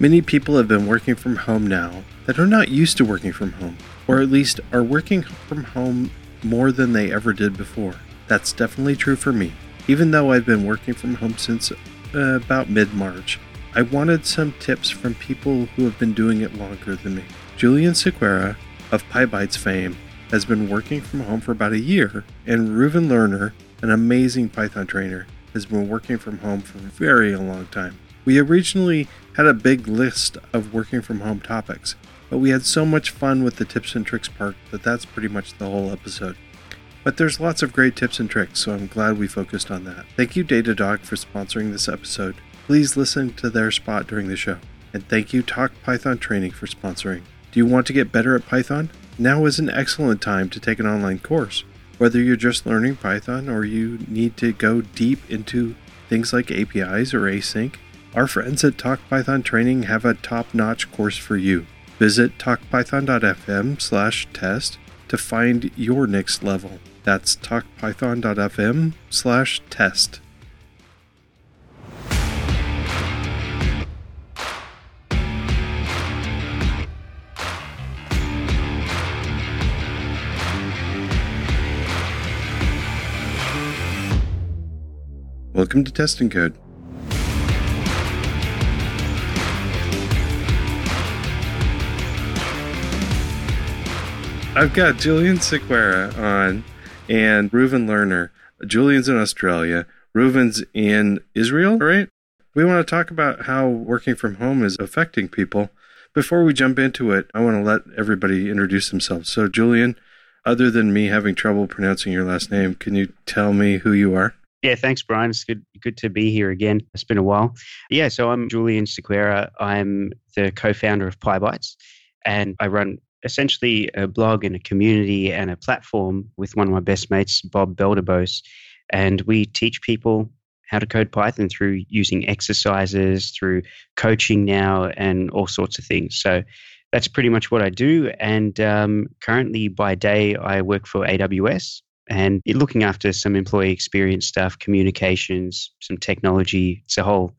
Many people have been working from home now that are not used to working from home, or at least are working from home more than they ever did before. That's definitely true for me. Even though I've been working from home since uh, about mid March, I wanted some tips from people who have been doing it longer than me. Julian Sequeira of PyBites fame has been working from home for about a year, and Reuven Lerner, an amazing Python trainer, has been working from home for a very long time. We originally had a big list of working from home topics, but we had so much fun with the tips and tricks part that that's pretty much the whole episode. But there's lots of great tips and tricks, so I'm glad we focused on that. Thank you, Datadog, for sponsoring this episode. Please listen to their spot during the show. And thank you, Talk Python Training, for sponsoring. Do you want to get better at Python? Now is an excellent time to take an online course. Whether you're just learning Python or you need to go deep into things like APIs or async, our friends at Talk Python Training have a top-notch course for you. Visit talkpython.fm slash test to find your next level. That's talkpython.fm slash test. Welcome to Test and Code. I've got Julian Sequeira on and Reuven Lerner. Julian's in Australia. Reuven's in Israel, right? We want to talk about how working from home is affecting people. Before we jump into it, I want to let everybody introduce themselves. So, Julian, other than me having trouble pronouncing your last name, can you tell me who you are? Yeah, thanks, Brian. It's good good to be here again. It's been a while. Yeah, so I'm Julian Sequeira. I'm the co-founder of PyBites, and I run essentially a blog and a community and a platform with one of my best mates, Bob Belderbos. And we teach people how to code Python through using exercises, through coaching now, and all sorts of things. So that's pretty much what I do. And um, currently, by day, I work for AWS and looking after some employee experience stuff, communications, some technology. It's a whole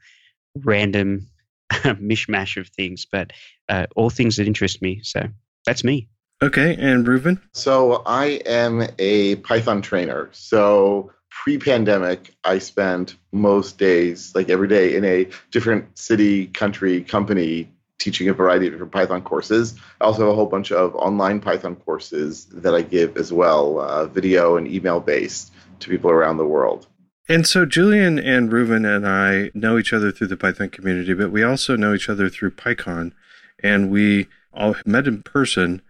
random mishmash of things, but uh, all things that interest me. So that's me. Okay, and Reuven? So I am a Python trainer. So pre-pandemic, I spent most days, like every day, in a different city, country, company teaching a variety of different Python courses. I also have a whole bunch of online Python courses that I give as well, uh, video and email based to people around the world. And so Julian and Reuven and I know each other through the Python community, but we also know each other through PyCon. And we all met in person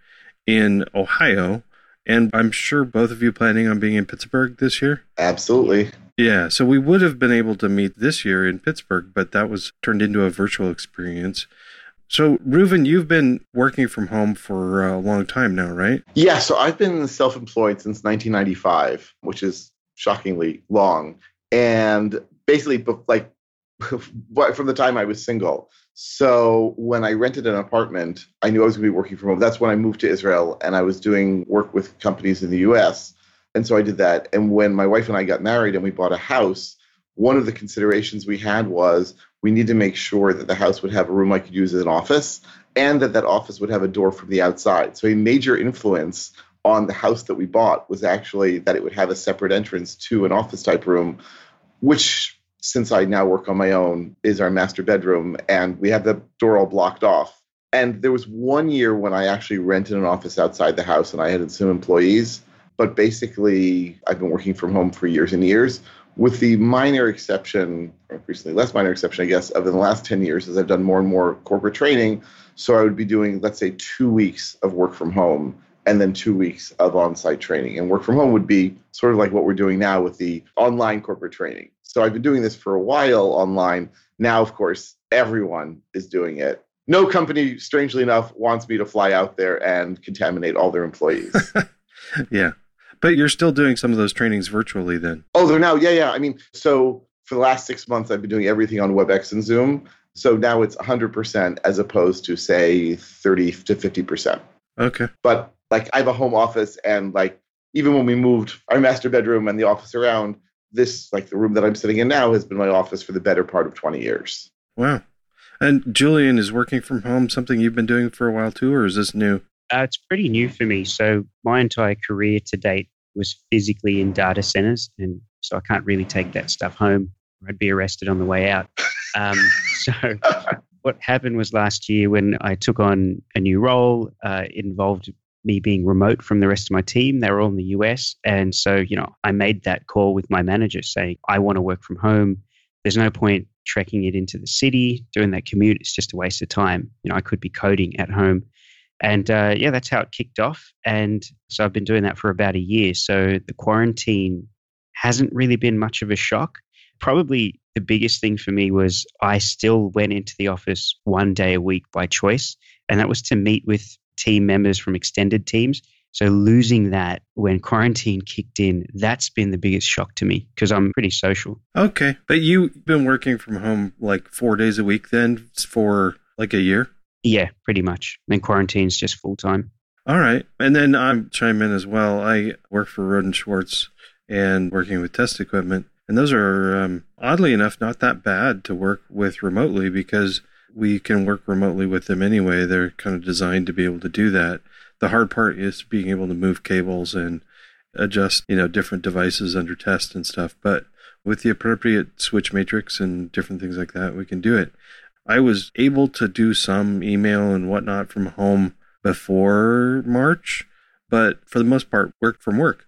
in Ohio. And I'm sure both of you planning on being in Pittsburgh this year? Absolutely. Yeah, so we would have been able to meet this year in Pittsburgh, but that was turned into a virtual experience. So, Reuven, you've been working from home for a long time now, right? Yeah, so I've been self employed since 1995, which is shockingly long. And basically, like from the time I was single. So when I rented an apartment, I knew I was going to be working from home. That's when I moved to Israel and I was doing work with companies in the US. And so I did that. And when my wife and I got married and we bought a house, one of the considerations we had was we need to make sure that the house would have a room I could use as an office and that that office would have a door from the outside. So a major influence on the house that we bought was actually that it would have a separate entrance to an office type room, which since I now work on my own, is our master bedroom, and we have the door all blocked off. And there was one year when I actually rented an office outside the house and I had some employees. But basically, I've been working from home for years and years, with the minor exception, or increasingly less minor exception, I guess, of in the last 10 years as I've done more and more corporate training. So I would be doing, let's say, two weeks of work from home and then two weeks of on site training. And work from home would be sort of like what we're doing now with the online corporate training. So I've been doing this for a while online. Now, of course, everyone is doing it. No company, strangely enough, wants me to fly out there and contaminate all their employees. yeah. But you're still doing some of those trainings virtually then. Oh, they're now, yeah, yeah. I mean, so for the last six months, I've been doing everything on WebEx and Zoom. So now it's 100% as opposed to, say, 30 to 50%. Okay. But like, I have a home office, and like, even when we moved our master bedroom and the office around, this like the room that I'm sitting in now has been my office for the better part of 20 years. Wow. And Julian is working from home something you've been doing for a while too, or is this new? Uh, it's pretty new for me. So my entire career to date was physically in data centers, and so I can't really take that stuff home. I'd be arrested on the way out. Um, so what happened was last year when I took on a new role, uh, it involved me being remote from the rest of my team. They were all in the US. And so, you know, I made that call with my manager saying, I want to work from home. There's no point trekking it into the city, doing that commute. It's just a waste of time. You know, I could be coding at home. And uh, yeah, that's how it kicked off. And so I've been doing that for about a year. So the quarantine hasn't really been much of a shock. Probably the biggest thing for me was I still went into the office one day a week by choice. And that was to meet with team members from extended teams. So losing that when quarantine kicked in, that's been the biggest shock to me because I'm pretty social. Okay. But you've been working from home like four days a week then for like a year? Yeah, pretty much. Then quarantine's just full time. All right. And then I'm chime in as well. I work for Rohde & Schwarz and working with test equipment. And those are, um, oddly enough, not that bad to work with remotely because we can work remotely with them anyway. They're kind of designed to be able to do that. The hard part is being able to move cables and adjust, you know, different devices under test and stuff. But with the appropriate switch matrix and different things like that, we can do it. I was able to do some email and whatnot from home before March, but for the most part, worked from work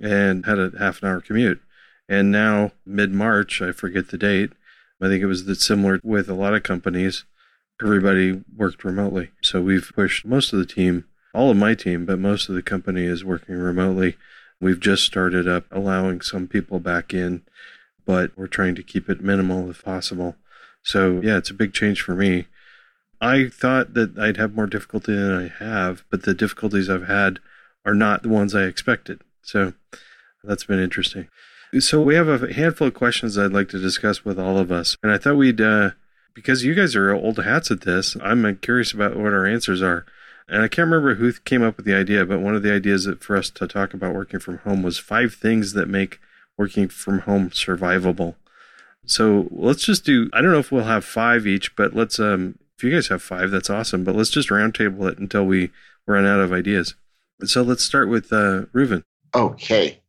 and had a half an hour commute. And now, mid March, I forget the date, I think it was that similar with a lot of companies. Everybody worked remotely. So we've pushed most of the team, all of my team, but most of the company is working remotely. We've just started up allowing some people back in, but we're trying to keep it minimal if possible. So yeah, it's a big change for me. I thought that I'd have more difficulty than I have, but the difficulties I've had are not the ones I expected. So that's been interesting. So we have a handful of questions I'd like to discuss with all of us, and I thought we'd uh, because you guys are old hats at this. I'm uh, curious about what our answers are, and I can't remember who came up with the idea, but one of the ideas that for us to talk about working from home was five things that make working from home survivable. So let's just do. I don't know if we'll have five each, but let's. Um, if you guys have five, that's awesome. But let's just roundtable it until we run out of ideas. So let's start with uh, Reuven. Okay.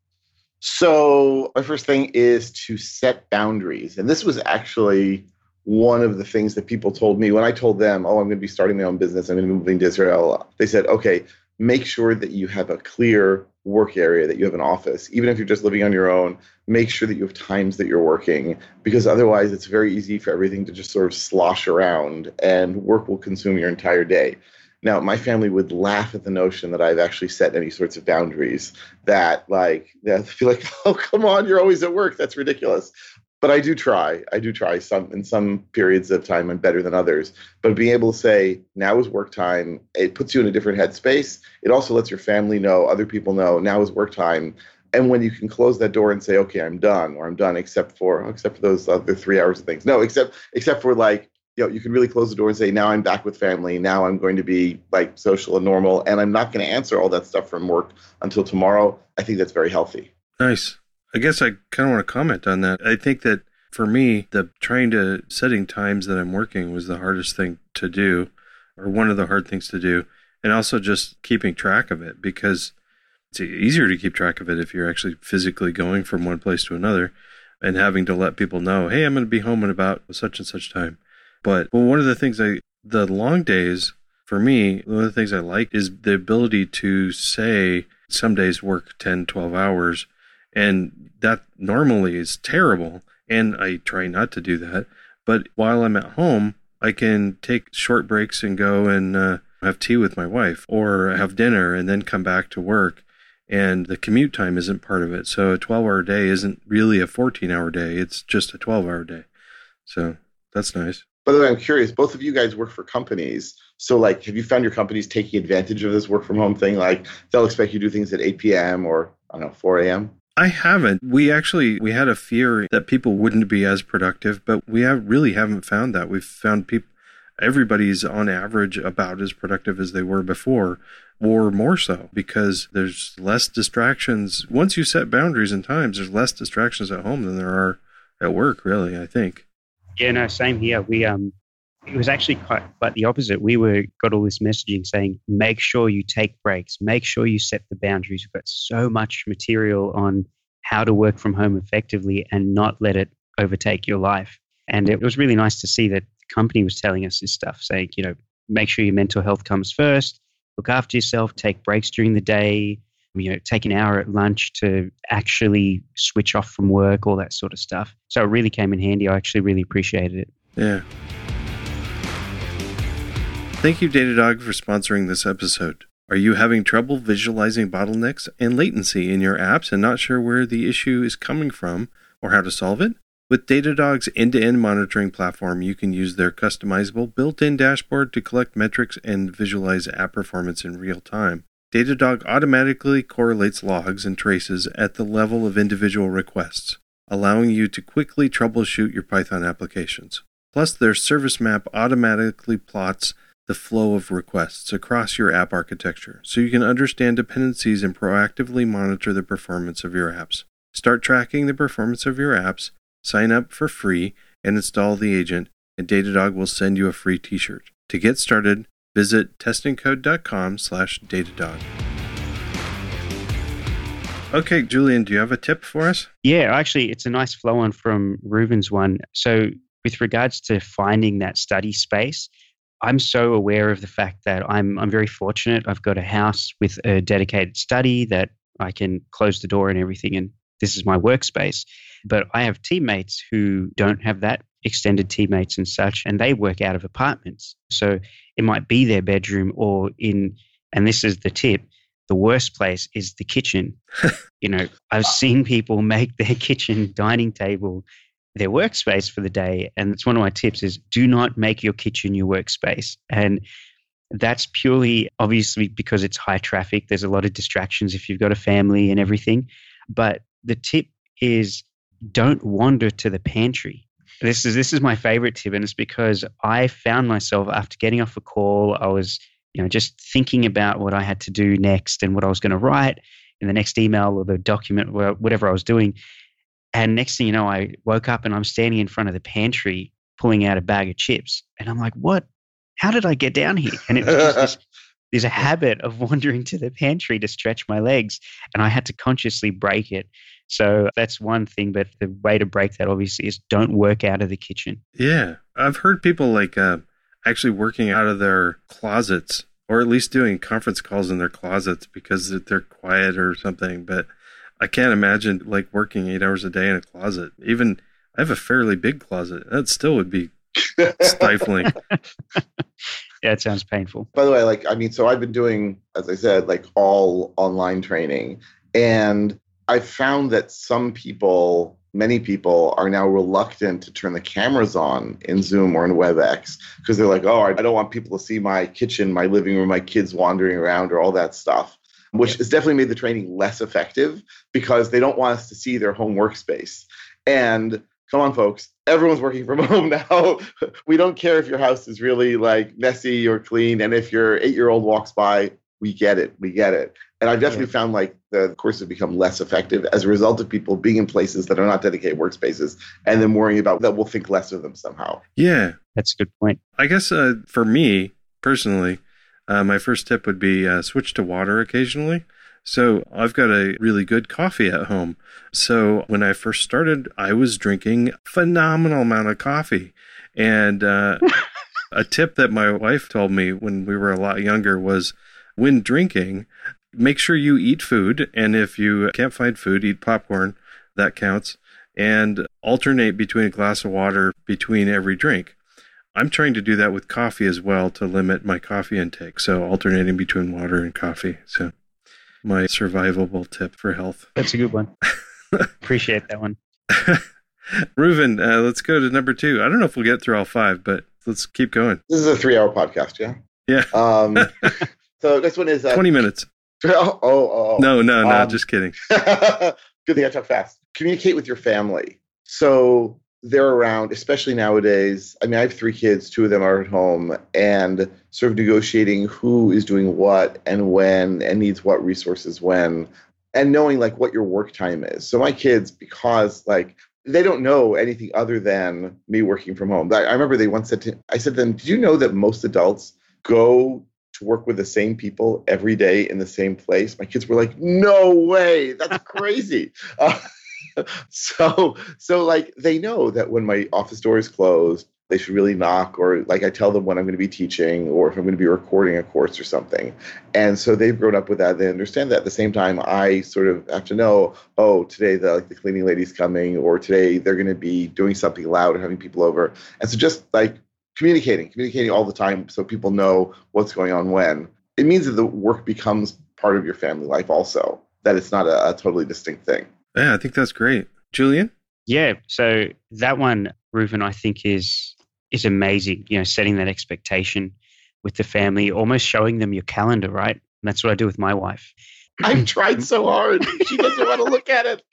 So, my first thing is to set boundaries. And this was actually one of the things that people told me when I told them, oh, I'm going to be starting my own business, I'm going to be moving to Israel. They said, okay, make sure that you have a clear work area, that you have an office. Even if you're just living on your own, make sure that you have times that you're working, because otherwise it's very easy for everything to just sort of slosh around and work will consume your entire day. Now, my family would laugh at the notion that I've actually set any sorts of boundaries that, like, they feel like, oh, come on, you're always at work. That's ridiculous. But I do try. I do try. Some in some periods of time, I'm better than others. But being able to say now is work time, it puts you in a different headspace. It also lets your family know, other people know now is work time. And when you can close that door and say, okay, I'm done, or I'm done, except for except for those other three hours of things. No, except except for like you know, you can really close the door and say, now I'm back with family. Now I'm going to be like social and normal, and I'm not going to answer all that stuff from work until tomorrow. I think that's very healthy. Nice. I guess I kind of want to comment on that. I think that for me, the trying to setting times that I'm working was the hardest thing to do, or one of the hard things to do, and also just keeping track of it because it's easier to keep track of it if you're actually physically going from one place to another and having to let people know, hey, I'm going to be home in about such and such time. But well, one of the things I, the long days for me, one of the things I like is the ability to say some days work 10, 12 hours. And that normally is terrible. And I try not to do that. But while I'm at home, I can take short breaks and go and uh, have tea with my wife or have dinner and then come back to work. And the commute time isn't part of it. So a 12 hour day isn't really a 14 hour day. It's just a 12 hour day. So that's nice. By the way, I'm curious, both of you guys work for companies. So, like, have you found your companies taking advantage of this work from home thing? Like, they'll expect you to do things at 8 p.m. or, I don't know, 4 a.m.? I haven't. We actually we had a fear that people wouldn't be as productive, but we have really haven't found that. We've found people everybody's on average about as productive as they were before or more so because there's less distractions. Once you set boundaries and times, there's less distractions at home than there are at work, really, I think. Yeah, no, same here. We um it was actually quite, quite the opposite. We were got all this messaging saying, make sure you take breaks, make sure you set the boundaries. We've got so much material on how to work from home effectively and not let it overtake your life. And it was really nice to see that the company was telling us this stuff, saying, you know, make sure your mental health comes first, look after yourself, take breaks during the day, you know, take an hour at lunch to actually switch off from work, all that sort of stuff. So it really came in handy. I actually really appreciated it. Yeah. Thank you, Datadog, for sponsoring this episode. Are you having trouble visualizing bottlenecks and latency in your apps and not sure where the issue is coming from or how to solve it? With Datadog's end to end monitoring platform, you can use their customizable built in dashboard to collect metrics and visualize app performance in real time. Datadog automatically correlates logs and traces at the level of individual requests, allowing you to quickly troubleshoot your Python applications. Plus, their service map automatically plots the flow of requests across your app architecture so you can understand dependencies and proactively monitor the performance of your apps. Start tracking the performance of your apps, sign up for free, and install the agent, and Datadog will send you a free t-shirt. To get started, visit testandcode.com slash Datadog. Okay, Julian, do you have a tip for us? Yeah, actually, it's a nice flow on from Reuven's one. So, with regards to finding that study space, I'm so aware of the fact that I'm I'm very fortunate. I've got a house with a dedicated study that I can close the door and everything, and this is my workspace. But I have teammates who don't have that extended teammates and such, and they work out of apartments. So it might be their bedroom or in, and this is the tip. The worst place is the kitchen. you know, I've seen people make their kitchen dining table their workspace for the day. And it's one of my tips is do not make your kitchen your workspace. And that's purely obviously because it's high traffic. There's a lot of distractions if you've got a family and everything. But the tip is don't wander to the pantry. This is this is my favorite tip, and it's because I found myself after getting off a call, I was you know just thinking about what I had to do next and what I was going to write in the next email or the document, whatever I was doing. And next thing you know, I woke up and I'm standing in front of the pantry pulling out a bag of chips. And I'm like, what? How did I get down here? And it was just this, there's a habit of wandering to the pantry to stretch my legs. And I had to consciously break it. So that's one thing. But the way to break that obviously is don't work out of the kitchen. Yeah. I've heard people like uh, actually working out of their closets or at least doing conference calls in their closets because they're quiet or something. But I can't imagine like working eight hours a day in a closet. Even I have a fairly big closet. That still would be stifling. yeah, it sounds painful. By the way, like I mean, so I've been doing, as I said, like all online training, and I found that some people, many people, are now reluctant to turn the cameras on in Zoom or in WebEx because they're like, oh, I don't want people to see my kitchen, my living room, my kids wandering around, or all that stuff which has definitely made the training less effective because they don't want us to see their home workspace. And come on, folks, everyone's working from home now. we don't care if your house is really like messy or clean. And if your eight year old walks by, we get it. We get it. And I've definitely yeah. found like the courses have become less effective as a result of people being in places that are not dedicated workspaces and then worrying about that we'll think less of them somehow. Yeah. That's a good point. I guess uh, for me personally, uh, my first tip would be uh, switch to water occasionally. So I've got a really good coffee at home. So when I first started, I was drinking phenomenal amount of coffee. And uh, a tip that my wife told me when we were a lot younger was when drinking, make sure you eat food. And if you can't find food, eat popcorn. That counts. And alternate between a glass of water between every drink. I'm trying to do that with coffee as well to limit my coffee intake. So alternating between water and coffee. So my survivable tip for health. That's a good one. Appreciate that one. Reuven, uh, let's go to number two. I don't know if we'll get through all five, but let's keep going. This is a three-hour podcast, yeah. Yeah. Um, so this one is uh, twenty minutes. Oh, oh, oh. no, no, no, um, just kidding. good thing I talk fast. Communicate with your family. So they're around, especially nowadays. I mean, I have three kids, two of them are at home, and sort of negotiating who is doing what and when and needs what resources when, and knowing like what your work time is. So my kids, because like they don't know anything other than me working from home. I, remember they once said to I said to them, "Did you know that most adults go to work with the same people every day in the same place?" My kids were like, "No way, that's crazy." Uh, so so like they know that when my office door is closed they should really knock or like i tell them when i'm going to be teaching or if i'm going to be recording a course or something. And so they've grown up with that. They understand that. At the same time i sort of have to know oh today the like the cleaning lady's coming or today they're going to be doing something loud or having people over. And so just like communicating communicating all the time so people know what's going on when. It means that the work becomes part of your family life also that it's not a, a totally distinct thing Yeah, I think that's great. Julian? Yeah. So that one, Reuven, I think is is amazing. You know, setting that expectation with the family, almost showing them your calendar, right? And that's what I do with my wife. i've tried so hard she doesn't want to look at it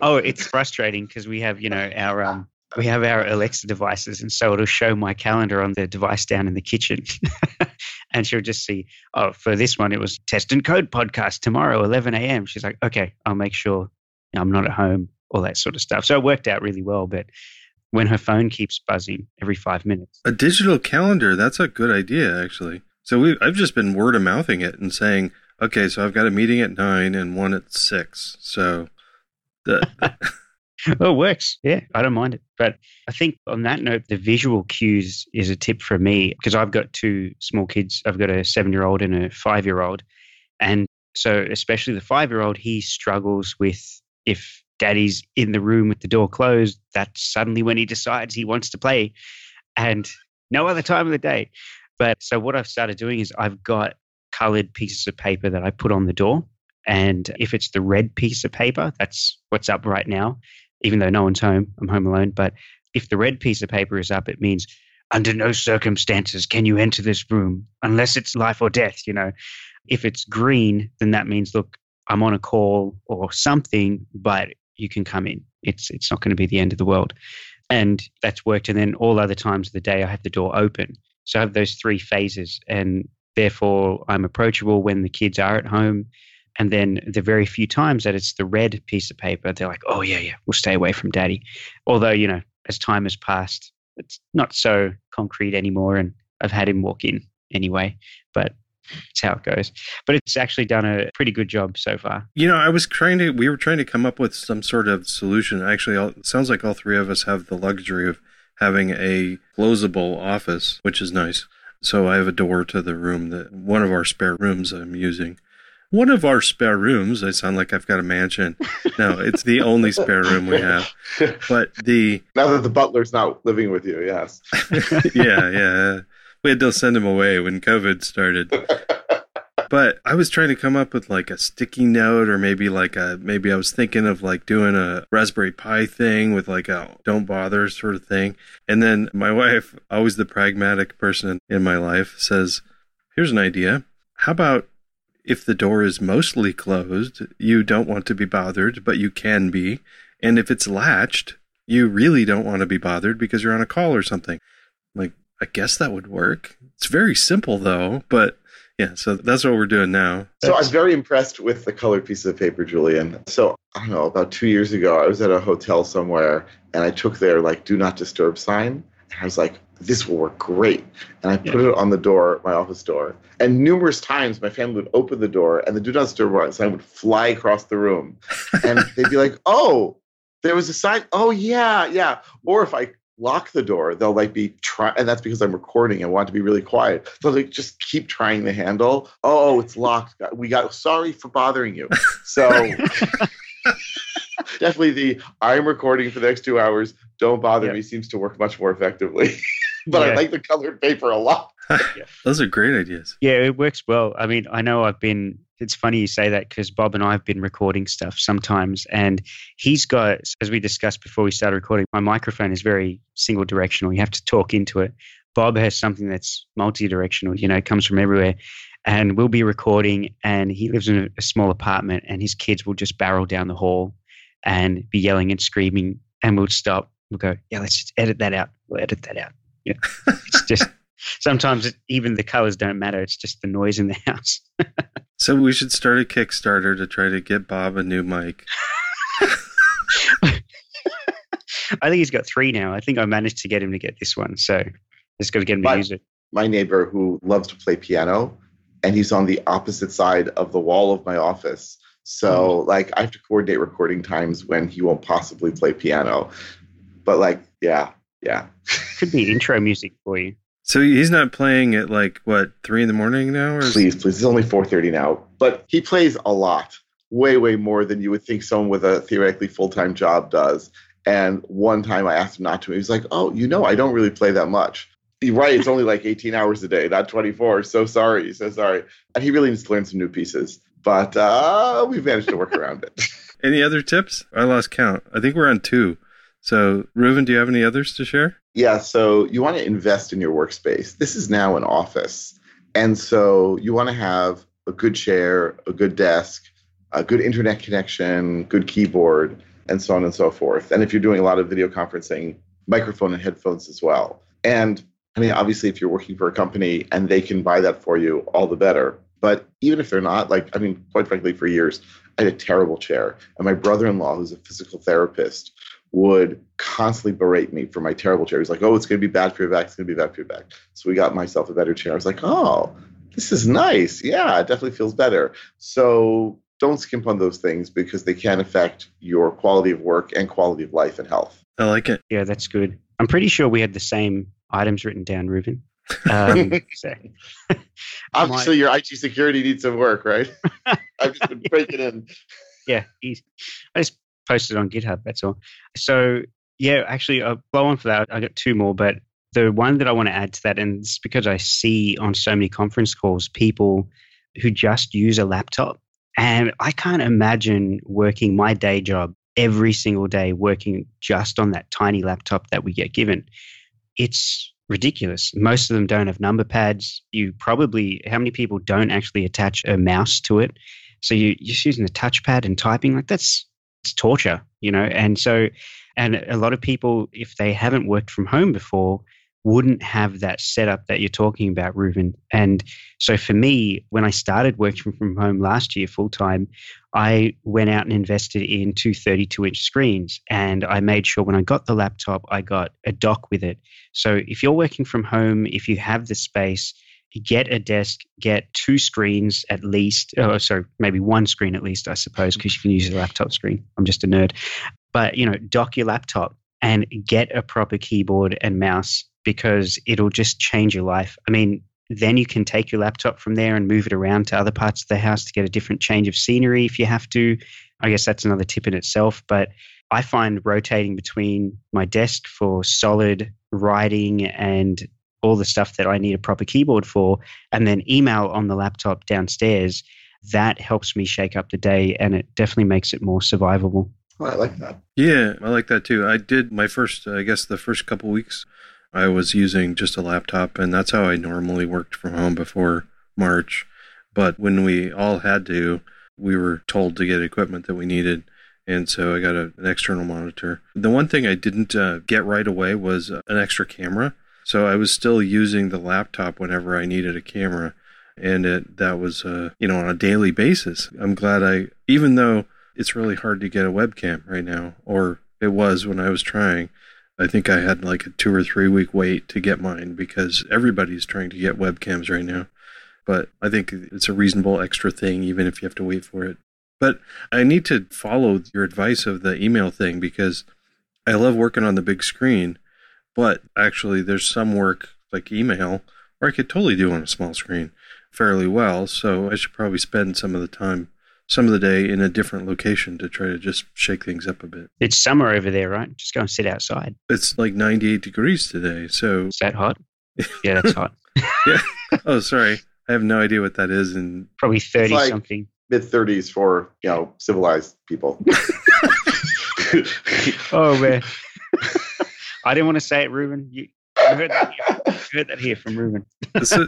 Oh, it's frustrating because we have, you know, our um we have our Alexa devices, and so it'll show my calendar on the device down in the kitchen, and she'll just see, oh, for this one it was test and code podcast tomorrow, 11 a.m. She's like, okay, I'll make sure I'm not at home, all that sort of stuff. So it worked out really well, but when her phone keeps buzzing every five minutes, A digital calendar, that's a good idea, actually. So we, I've just been word of mouthing it and saying, okay, so I've got a meeting at nine and one at six. So the, oh, it works. Yeah, I don't mind it. But I think on that note, the visual cues is a tip for me because I've got two small kids. I've got a seven year old and a five year old. And so, especially the five year old, he struggles with if daddy's in the room with the door closed, that's suddenly when he decides he wants to play and no other time of the day. But so, what I've started doing is I've got colored pieces of paper that I put on the door. And if it's the red piece of paper, that's what's up right now even though no one's home, I'm home alone. But if the red piece of paper is up, it means under no circumstances can you enter this room unless it's life or death, you know. If it's green, then that means look, I'm on a call or something, but you can come in. It's it's not going to be the end of the world. And that's worked. And then all other times of the day I have the door open. So I have those three phases and therefore I'm approachable when the kids are at home. And then the very few times that it's the red piece of paper, they're like, oh, yeah, yeah, we'll stay away from daddy. Although, you know, as time has passed, it's not so concrete anymore. And I've had him walk in anyway, but it's how it goes. But it's actually done a pretty good job so far. you know, I was trying to, we were trying to come up with some sort of solution. Actually, all, it sounds like all three of us have the luxury of having a closable office, which is nice. So I have a door to the room that one of our spare rooms I'm using. One of our spare rooms, I sound like I've got a mansion. No, it's the only spare room we have. But the, now that the butler's not living with you, yes. yeah, yeah. We had to send him away when COVID started. But I was trying to come up with like a sticky note or maybe like a maybe I was thinking of like doing a Raspberry Pi thing with like a don't bother sort of thing. And then my wife, always the pragmatic person in my life, says, "Here's an idea. How about if the door is mostly closed, you don't want to be bothered, but you can be. And if it's latched, you really don't want to be bothered because you're on a call or something." Like, I guess that would work. It's very simple though, but yeah, so that's what we're doing now. So I'm very impressed with the colored piece of paper, Julian. So I don't know, about two years ago, I was at a hotel somewhere and I took their like do not disturb sign. And I was like, this will work great. And I put it on the door, my office door. And numerous times my family would open the door and the do not disturb sign would fly across the room. And they'd be like, oh, there was a sign. Oh, yeah, yeah. Or if I lock the door, they'll like be try, and that's because I'm recording and want to be really quiet. So they just keep trying the handle. Oh, it's locked. Uh, we got sorry for bothering you. So definitely the I'm recording for the next two hours. Don't bother Yeah. me seems to work much more effectively. but I like the colored paper a lot. yeah. Those are great ideas. Yeah, it works well. I mean, I know I've been, it's funny you say that because Bob and I have been recording stuff sometimes. And he's got, as we discussed before we started recording, my microphone is very single directional. You have to talk into it. Bob has something that's multi directional, you know, it comes from everywhere. And we'll be recording, and he lives in a, a small apartment, and his kids will just barrel down the hall and be yelling and screaming. And we'll stop. We'll go, yeah, let's just edit that out. We'll edit that out. Yeah. It's just, sometimes it, even the colors don't matter. It's just the noise in the house. So we should start a Kickstarter to try to get Bob a new mic. I think he's got three now. I think I managed to get him to get this one. So just got to get him to My- use it. My neighbor who loves to play piano, and he's on the opposite side of the wall of my office. So hmm. like I have to coordinate recording times when he won't possibly play piano. But like, yeah, yeah. Could be intro music for you. So he's not playing at like what three in the morning now, or Please, please. It's only 4:30 now, but he plays a lot, way, way more than you would think someone with a theoretically full-time job does. And one time I asked him not to. He was like, "Oh, you know, I don't really play that much." You're right. It's only like 18 hours a day, not 24. So sorry, so sorry. And he really needs to learn some new pieces, but uh, we've managed to work around it. Any other tips? I lost count. I think we're on two. So, Reuven, do you have any others to share? Yeah, so you want to invest in your workspace. This is now an office. And so you want to have a good chair, a good desk, a good internet connection, good keyboard, and so on and so forth. And if you're doing a lot of video conferencing, microphone and headphones as well. And I mean, obviously, if you're working for a company and they can buy that for you, all the better. But even if they're not, like, I mean, quite frankly, for years, I had a terrible chair. And my brother in law, who's a physical therapist, would constantly berate me for my terrible chair. He's like, "Oh, it's going to be bad for your back. It's going to be bad for your back." So we got myself a better chair. I was like, "Oh, this is nice. Yeah, it definitely feels better." So don't skimp on those things because they can affect your quality of work and quality of life and health. I like it. Yeah, that's good. I'm pretty sure we had the same items written down, Reuben. Um, so, Obviously, your IT security needs some work, right? I've just been breaking in. yeah, easy. I just posted on GitHub. That's all. So yeah, actually, I'll blow on for that. I got two more, but the one that I want to add to that, and it's because I see on so many conference calls people who just use a laptop, and I can't imagine working my day job every single day working just on that tiny laptop that we get given. It's ridiculous. Most of them don't have number pads. You probably, how many people don't actually attach a mouse to it? So you, you're just using the touchpad and typing like that's torture, you know. And so, and a lot of people, if they haven't worked from home before, wouldn't have that setup that you're talking about, Reuven. And so for me, when I started working from home last year full time, I went out and invested in two 32 inch screens. And I made sure when I got the laptop, I got a dock with it. So if you're working from home, if you have the space, get a desk, get two screens at least. Oh, sorry, maybe one screen at least, I suppose, because you can use a laptop screen. I'm just a nerd. But, you know, dock your laptop and get a proper keyboard and mouse because it'll just change your life. I mean, then you can take your laptop from there and move it around to other parts of the house to get a different change of scenery if you have to. I guess that's another tip in itself. But I find rotating between my desk for solid writing and all the stuff that I need a proper keyboard for, and then email on the laptop downstairs, that helps me shake up the day and it definitely makes it more survivable. Oh, I like that. Yeah, I like that too. I did my first, I guess, the first couple weeks, I was using just a laptop, and that's how I normally worked from home before March. But when we all had to, we were told to get equipment that we needed. And so I got a, an external monitor. The one thing I didn't uh, get right away was uh, an extra camera. So I was still using the laptop whenever I needed a camera. And it, that was, uh, you know, on a daily basis. I'm glad I, even though it's really hard to get a webcam right now, or it was when I was trying. I think I had like a two or three week wait to get mine because everybody's trying to get webcams right now. But I think it's a reasonable extra thing, even if you have to wait for it. But I need to follow your advice of the email thing because I love working on the big screen. But actually, there's some work like email where I could totally do on a small screen fairly well. So I should probably spend some of the time some of the day in a different location to try to just shake things up a bit. It's summer over there, right? Just go and sit outside. It's like 98 degrees today. So, Is that hot? Yeah, that's hot. yeah. Oh, sorry. I have no idea what that is. And Probably 30 like- something. Mid 30s for, you know, civilized people. Oh, man. I didn't want to say it, Ruben. You, you heard that here. You heard that here from Ruben. so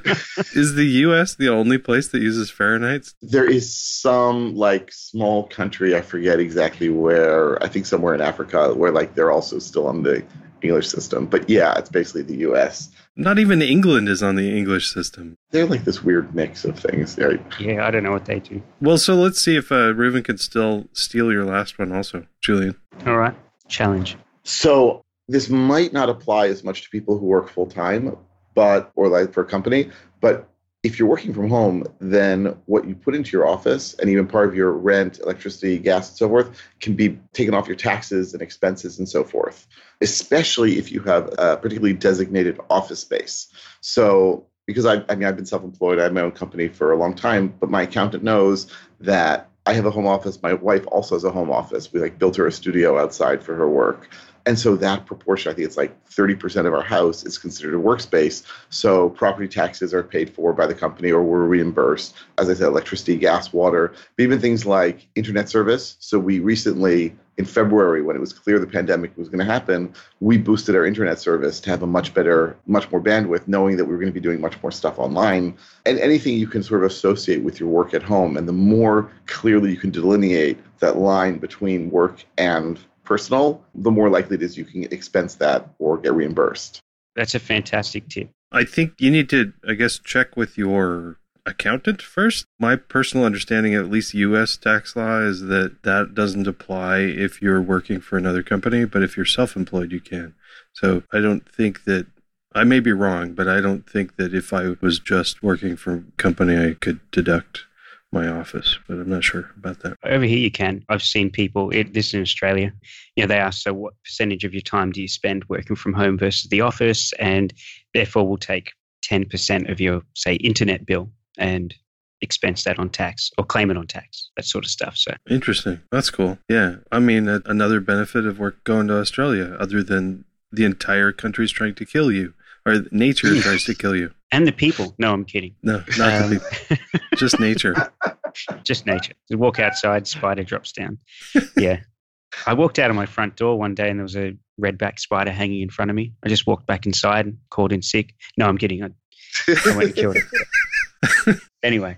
is the U.S. the only place that uses Fahrenheit? there is some like small country, I forget exactly where, I think somewhere in Africa, where like they're also still on the English system. But yeah, it's basically the US. Not even England is on the English system. They're like this weird mix of things. Right? Yeah, I don't know what they do. Well, so let's see if uh, Reuven can still steal your last one also, Julian. All right. Challenge. So this might not apply as much to people who work full time, but or like for a company, but if you're working from home, then what you put into your office and even part of your rent, electricity, gas, and so forth can be taken off your taxes and expenses and so forth, especially if you have a particularly designated office space. So, because I, I mean, I've been self employed, I have my own company for a long time, but my accountant knows that I have a home office. My wife also has a home office. We like built her a studio outside for her work. And so that proportion, I think it's like 30% of our house is considered a workspace. So property taxes are paid for by the company or we're reimbursed. As I said, electricity, gas, water, but even things like internet service. So we recently, in February, when it was clear the pandemic was going to happen, we boosted our internet service to have a much better, much more bandwidth, knowing that we were going to be doing much more stuff online. And anything you can sort of associate with your work at home. And the more clearly you can delineate that line between work and personal, the more likely it is you can expense that or get reimbursed. That's a fantastic tip. I think you need to, I guess, check with your accountant first. My personal understanding, at least U.S. tax law, is that that doesn't apply if you're working for another company, but if you're self-employed, you can. So I don't think that I may be wrong, but I don't think that if I was just working for a company, I could deduct my office, but I'm not sure about that. Over here, you can. I've seen people, it, this is in Australia, you know, they ask, so what percentage of your time do you spend working from home versus the office? And therefore, we'll take 10% of your, say, internet bill and expense that on tax or claim it on tax, that sort of stuff. So interesting. That's cool. Yeah. I mean, another benefit of work going to Australia, other than the entire country's trying to kill you or nature tries to kill you. And the people. No, I'm kidding. No, not um, the people. Just nature. Just nature. You walk outside, spider drops down. Yeah. I walked out of my front door one day and there was a redback spider hanging in front of me. I just walked back inside and called in sick. No, I'm kidding. I, I went and killed it. anyway,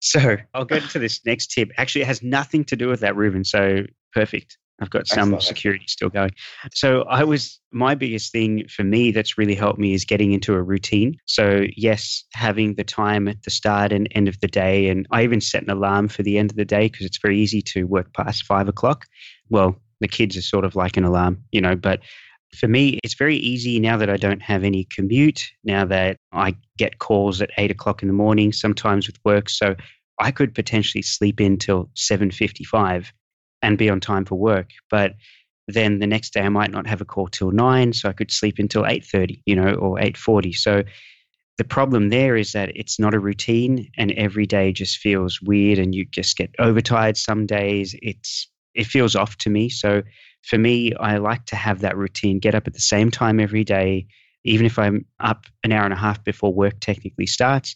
so I'll get to this next tip. Actually, it has nothing to do with that, Reuben. So perfect. I've got some security still going. So I was my biggest thing for me that's really helped me is getting into a routine. So yes, having the time at the start and end of the day, and I even set an alarm for the end of the day because it's very easy to work past five o'clock. Well, the kids are sort of like an alarm, you know, but for me, it's very easy now that I don't have any commute, now that I get calls at eight o'clock in the morning, sometimes with work. So I could potentially sleep in till 7.55 and be on time for work. But then the next day I might not have a call till nine, so I could sleep until eight thirty, you know, or eight forty. So the problem there is that it's not a routine, and every day just feels weird, and you just get overtired. Some days it's it feels off to me. So for me, I like to have that routine. Get up at the same time every day, even if I'm up an hour and a half before work technically starts.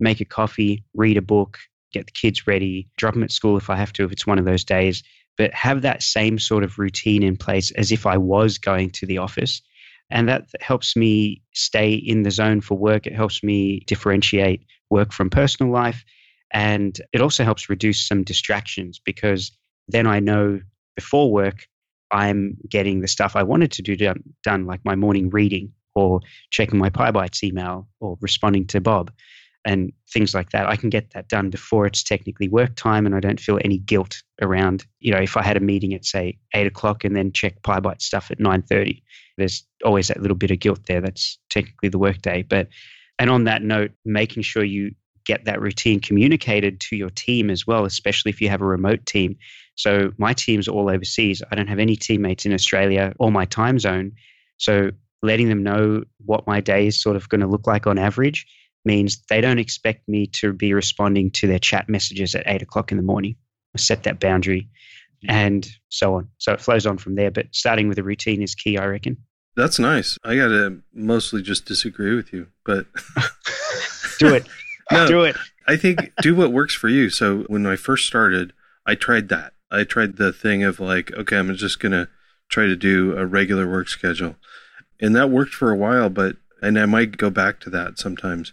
Make a coffee, read a book, get the kids ready, drop them at school if I have to, if it's one of those days, but have that same sort of routine in place as if I was going to the office. And that helps me stay in the zone for work. It helps me differentiate work from personal life. And it also helps reduce some distractions because then I know before work, I'm getting the stuff I wanted to do done, like my morning reading or checking my PyBites email or responding to Bob and things like that. I can get that done before it's technically work time, and I don't feel any guilt around. You know, if I had a meeting at say eight o'clock and then check PyBite stuff at nine thirty, there's always that little bit of guilt there. That's technically the workday. But and on that note, making sure you get that routine communicated to your team as well, especially if you have a remote team. So my team's all overseas. I don't have any teammates in Australia or my time zone. So letting them know what my day is sort of going to look like on average means they don't expect me to be responding to their chat messages at eight o'clock in the morning. I set that boundary mm. and so on. So it flows on from there. But starting with a routine is key, I reckon. That's nice. I got to mostly just disagree with you, but do it. No, do it. I think do what works for you. So when I first started, I tried that. I tried the thing of like, okay, I'm just going to try to do a regular work schedule. And that worked for a while, but, and I might go back to that sometimes.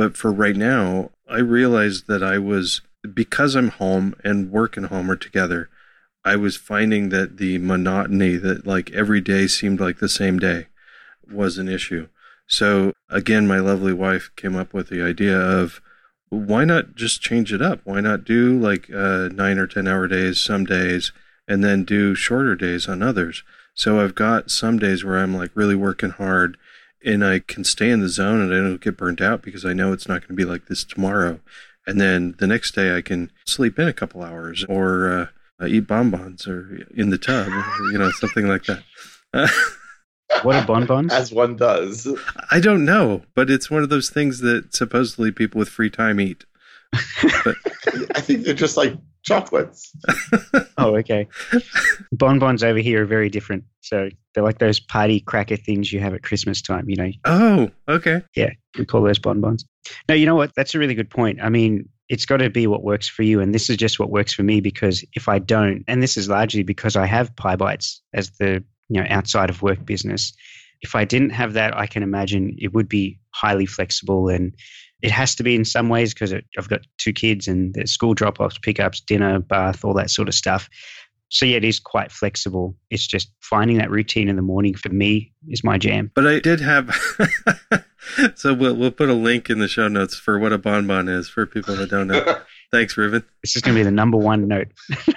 But for right now, I realized that I was, because I'm home and work and home are together, I was finding that the monotony that like every day seemed like the same day was an issue. So again, my lovely wife came up with the idea of why not just change it up? Why not do like uh, nine or 10 hour days some days and then do shorter days on others? So I've got some days where I'm like really working hard and I can stay in the zone and I don't get burnt out because I know it's not going to be like this tomorrow. And then the next day I can sleep in a couple hours or uh, eat bonbons or in the tub, you know, something like that. what are bonbons? As one does. I don't know, but it's one of those things that supposedly people with free time eat. But I think they're just like chocolates. oh, okay. Bonbons over here are very different. So they're like those party cracker things you have at Christmas time, you know. Oh, okay. Yeah, we call those bonbons. No, you know what? That's a really good point. I mean, it's got to be what works for you. And this is just what works for me because if I don't, and this is largely because I have PyBites as the you know outside of work business. If I didn't have that, I can imagine it would be highly flexible and it has to be in some ways because I've got two kids and there's school drop offs, pickups, dinner, bath, all that sort of stuff. So yeah, it is quite flexible. It's just finding that routine in the morning for me is my jam. But I did have, so we'll we'll put a link in the show notes for what a bonbon is for people that don't know. Thanks, Reuven. This is going to be the number one note.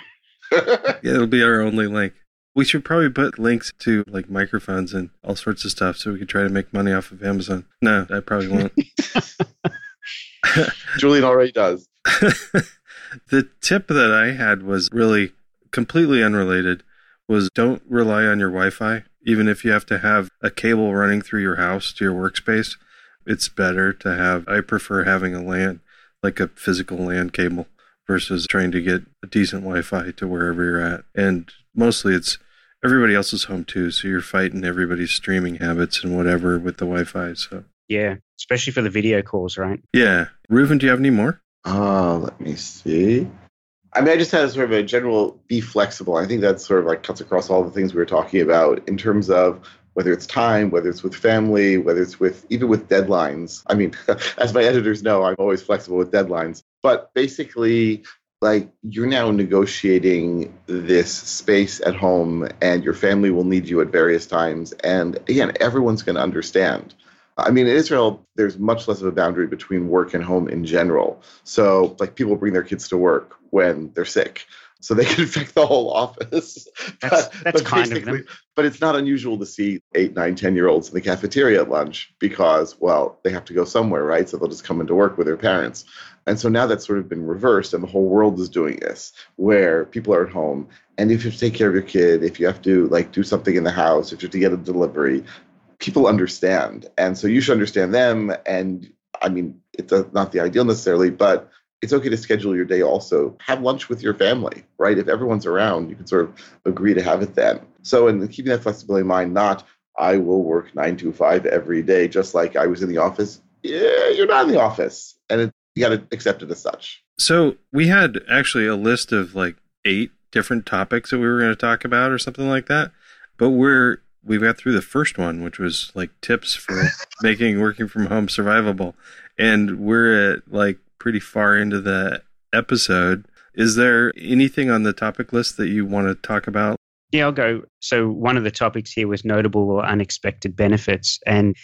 yeah, it'll be our only link. We should probably put links to like microphones and all sorts of stuff so we could try to make money off of Amazon. No, I probably won't. Julian already does. the tip that I had was really completely unrelated was don't rely on your Wi-Fi even if you have to have a cable running through your house to your workspace. It's better to have I prefer having a LAN like a physical LAN cable versus trying to get a decent Wi-Fi to wherever you're at. And mostly it's everybody else is home too, so you're fighting everybody's streaming habits and whatever with the Wi-Fi. So yeah, especially for the video calls, right? Yeah, Reuven, do you have any more? Uh, let me see. I mean, I just had a sort of a general be flexible. I think that sort of like cuts across all the things we were talking about in terms of whether it's time, whether it's with family, whether it's with even with deadlines. I mean, as my editors know, I'm always flexible with deadlines. But basically, like you're now negotiating this space at home and your family will need you at various times and again everyone's going to understand i mean in israel there's much less of a boundary between work and home in general so like people bring their kids to work when they're sick so they can infect the whole office. That's, but, that's but kind of them. But it's not unusual to see eight, nine, ten year olds in the cafeteria at lunch because, well, they have to go somewhere, right? So they'll just come into work with their parents. And so now that's sort of been reversed, and the whole world is doing this, where people are at home, and if you have to take care of your kid, if you have to like do something in the house, if you have to get a delivery, people understand, and so you should understand them. And I mean, it's not the ideal necessarily, but it's okay to schedule your day also. Have lunch with your family, right? If everyone's around, you can sort of agree to have it then. So, in keeping that flexibility in mind, not I will work nine to five every day, just like I was in the office. Yeah, you're not in the office, and it, you got to accept it as such. So, we had actually a list of like eight different topics that we were going to talk about, or something like that. But we're we got through the first one, which was like tips for making working from home survivable, and we're at like pretty far into the episode. Is there anything on the topic list that you want to talk about? Yeah, I'll go. So, one of the topics here was notable or unexpected benefits. And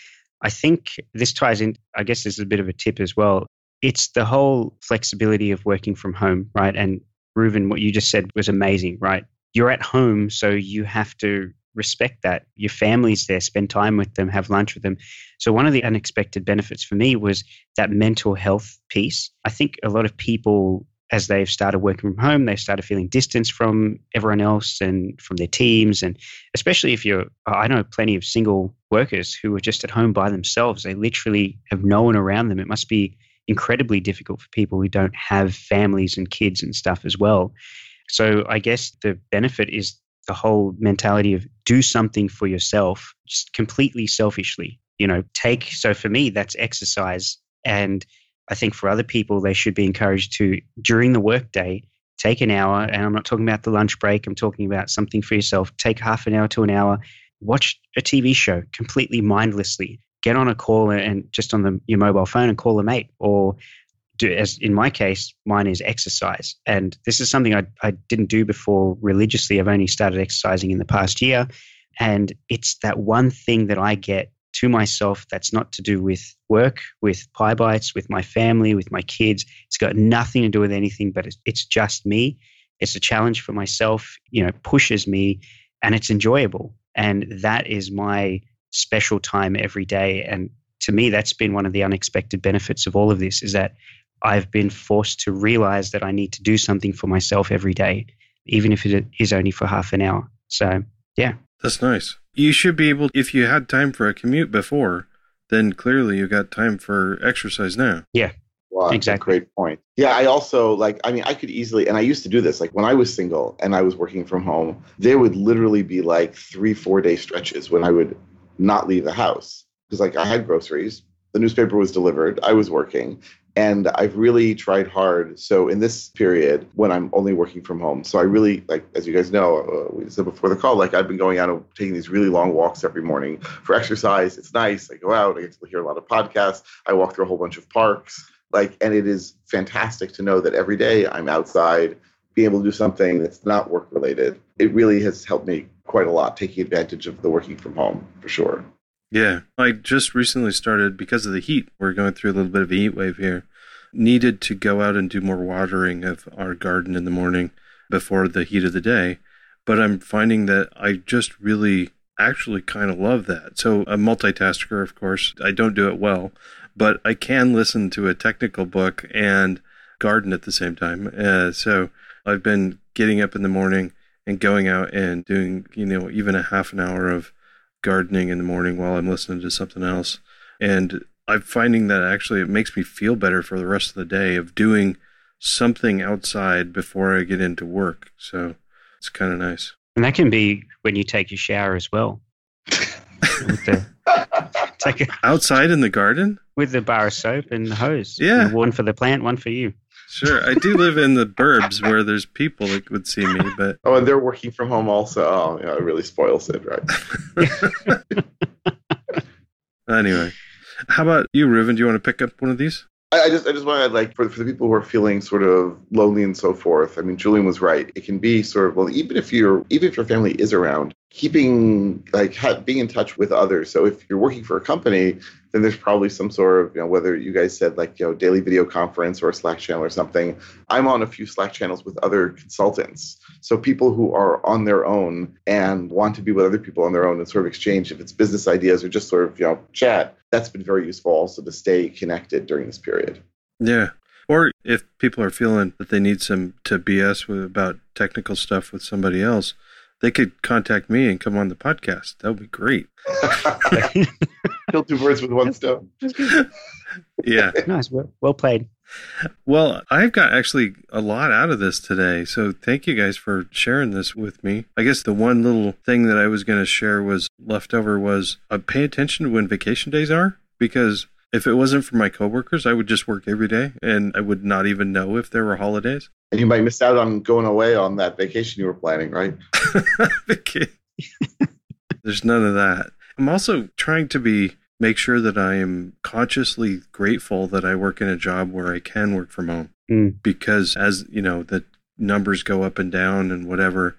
I think this ties in, I guess, this is a bit of a tip as well. It's the whole flexibility of working from home, right? And Reuven, what you just said was amazing, right? You're at home, so you have to respect that. Your family's there, spend time with them, have lunch with them. So, one of the unexpected benefits for me was that mental health piece. I think a lot of people, as they've started working from home, they've started feeling distance from everyone else and from their teams. And especially if you're, I know plenty of single workers who are just at home by themselves. They literally have no one around them. It must be incredibly difficult for people who don't have families and kids and stuff as well. So I guess the benefit is the whole mentality of do something for yourself just completely selfishly you know take so for me that's exercise and i think for other people they should be encouraged to during the workday take an hour and i'm not talking about the lunch break i'm talking about something for yourself take half an hour to an hour watch a tv show completely mindlessly get on a call and just on the, your mobile phone and call a mate or do, as in my case, mine is exercise. And this is something I, I didn't do before religiously. I've only started exercising in the past year. And it's that one thing that I get to myself that's not to do with work, with PyBites, with my family, with my kids. It's got nothing to do with anything, but it's, it's just me. It's a challenge for myself, you know, pushes me and it's enjoyable. And that is my special time every day. And to me, that's been one of the unexpected benefits of all of this is that I've been forced to realize that I need to do something for myself every day, even if it is only for half an hour. So, yeah. That's nice. You should be able, if you had time for a commute before, then clearly you got time for exercise now. Yeah. Wow, exactly. great point. Yeah, I also like, I mean, I could easily, and I used to do this, like when I was single and I was working from home, there would literally be like three, four day stretches when I would not leave the house because like I had groceries, the newspaper was delivered, I was working, and I've really tried hard. So in this period when I'm only working from home, so I really like, as you guys know, uh, we said before the call, like I've been going out and taking these really long walks every morning for exercise. It's nice. I go out, I get to hear a lot of podcasts. I walk through a whole bunch of parks, like, and it is fantastic to know that every day I'm outside, being able to do something that's not work related. It really has helped me quite a lot, taking advantage of the working from home for sure. Yeah, I just recently started because of the heat. We're going through a little bit of a heat wave here. Needed to go out and do more watering of our garden in the morning before the heat of the day. But I'm finding that I just really actually kind of love that. So, a multitasker, of course, I don't do it well, but I can listen to a technical book and garden at the same time. Uh, so, I've been getting up in the morning and going out and doing, you know, even a half an hour of gardening in the morning while I'm listening to something else. And I'm finding that actually it makes me feel better for the rest of the day of doing something outside before I get into work. So it's kind of nice. And that can be when you take your shower as well. the, take a, outside in the garden with the bar of soap and the hose. Yeah, one for the plant, one for you. Sure, I do live in the burbs where there's people that would see me, but oh, and they're working from home also. Oh, yeah, it really spoils it, right? anyway, how about you, Reuven? Do you want to pick up one of these? I, I just, I just want to like for for the people who are feeling sort of lonely and so forth. I mean, Julian was right. It can be sort of well, even if you're, even if your family is around, keeping like being in touch with others. So if you're working for a company, then there's probably some sort of you know whether you guys said like you know daily video conference or a Slack channel or something. I'm on a few Slack channels with other consultants. So people who are on their own and want to be with other people on their own and sort of exchange if it's business ideas or just sort of you know chat. That's been very useful also to stay connected during this period. Yeah. Or if people are feeling that they need some to BS with about technical stuff with somebody else, they could contact me and come on the podcast. That would be great. Kill two birds with one stone. yeah. Nice. Well, well played. Well, I've got actually a lot out of this today. So thank you guys for sharing this with me. I guess the one little thing that I was going to share was leftover was uh, pay attention to when vacation days are because if it wasn't for my coworkers, I would just work every day and I would not even know if there were holidays. And you might miss out on going away on that vacation you were planning, right? There's none of that. I'm also trying to be make sure that I am consciously grateful that I work in a job where I can work from home. Mm. Because as, you know, the numbers go up and down and whatever,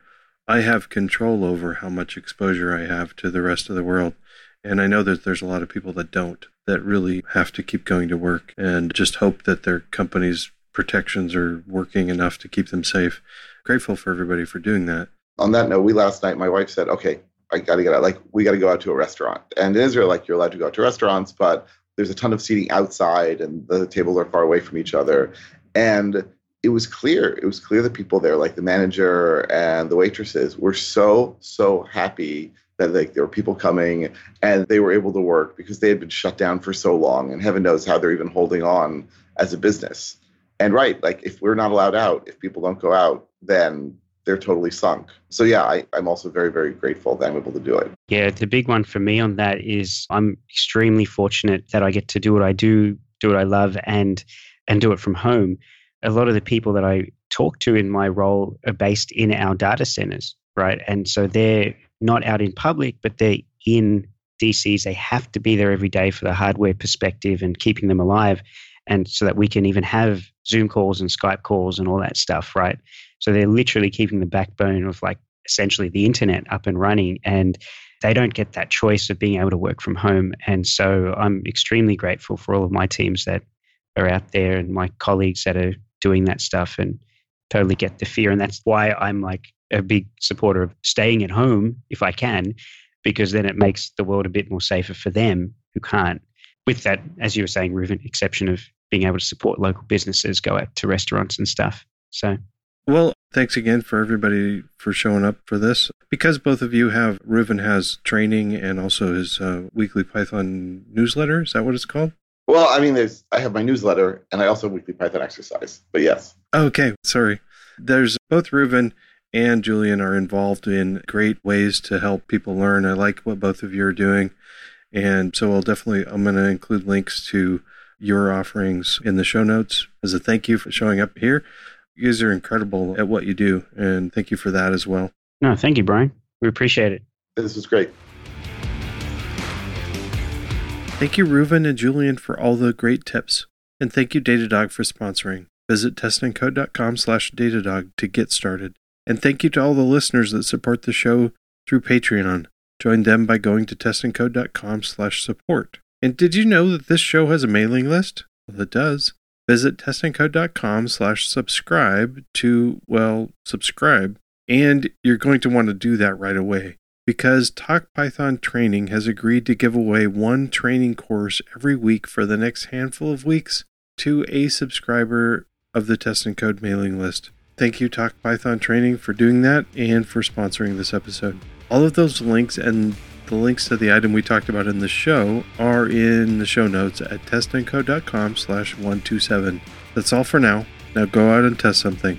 I have control over how much exposure I have to the rest of the world. And I know that there's a lot of people that don't, that really have to keep going to work and just hope that their company's protections are working enough to keep them safe. Grateful for everybody for doing that. On that note, we last night, my wife said, okay, I got to get out. Like, we got to go out to a restaurant. And in Israel, like, you're allowed to go out to restaurants, but there's a ton of seating outside and the tables are far away from each other. And it was clear, it was clear that people there, like the manager and the waitresses, were so, so happy that like there were people coming and they were able to work because they had been shut down for so long and heaven knows how they're even holding on as a business. And right like if we're not allowed out if people don't go out then they're totally sunk. So yeah I, i'm also very very grateful that i'm able to do it. Yeah the big one for me on that is i'm extremely fortunate that i get to do what i do do what i love and and do it from home. A lot of the people that i talk to in my role are based in our data centers right? And so they're not out in public, but they're in DCs. They have to be there every day for the hardware perspective and keeping them alive. And so that we can even have Zoom calls and Skype calls and all that stuff, right? So they're literally keeping the backbone of like essentially the internet up and running. And they don't get that choice of being able to work from home. And so I'm extremely grateful for all of my teams that are out there and my colleagues that are doing that stuff and totally get the fear. And that's why I'm like a big supporter of staying at home if I can, because then it makes the world a bit more safer for them who can't. With that, as you were saying, Reuven, exception of being able to support local businesses, go out to restaurants and stuff. So, well, thanks again for everybody for showing up for this. Because both of you have, Reuven has training and also his uh, weekly Python newsletter. Is that what it's called? Well, I mean, there's I have my newsletter and I also have weekly Python exercise. But yes. Okay, sorry. There's both Reuven and Julian are involved in great ways to help people learn. I like what both of you are doing. And so I'll definitely, I'm going to include links to your offerings in the show notes as a thank you for showing up here. You guys are incredible at what you do. And thank you for that as well. No, thank you, Brian. We appreciate it. This was great. Thank you, Reuven and Julian, for all the great tips. And thank you, Datadog, for sponsoring. Visit testandcode.com slash Datadog to get started. And thank you to all the listeners that support the show through Patreon. Join them by going to testandcode.com slash support. And did you know that this show has a mailing list? Well, it does. Visit testandcode.com slash subscribe to, well, subscribe. And you're going to want to do that right away because Talk Python Training has agreed to give away one training course every week for the next handful of weeks to a subscriber of the Test and Code mailing list. Thank you, Talk Python Training, for doing that and for sponsoring this episode. All of those links and the links to the item we talked about in the show are in the show notes at testandcode.com slash 127. That's all for now. Now go out and test something.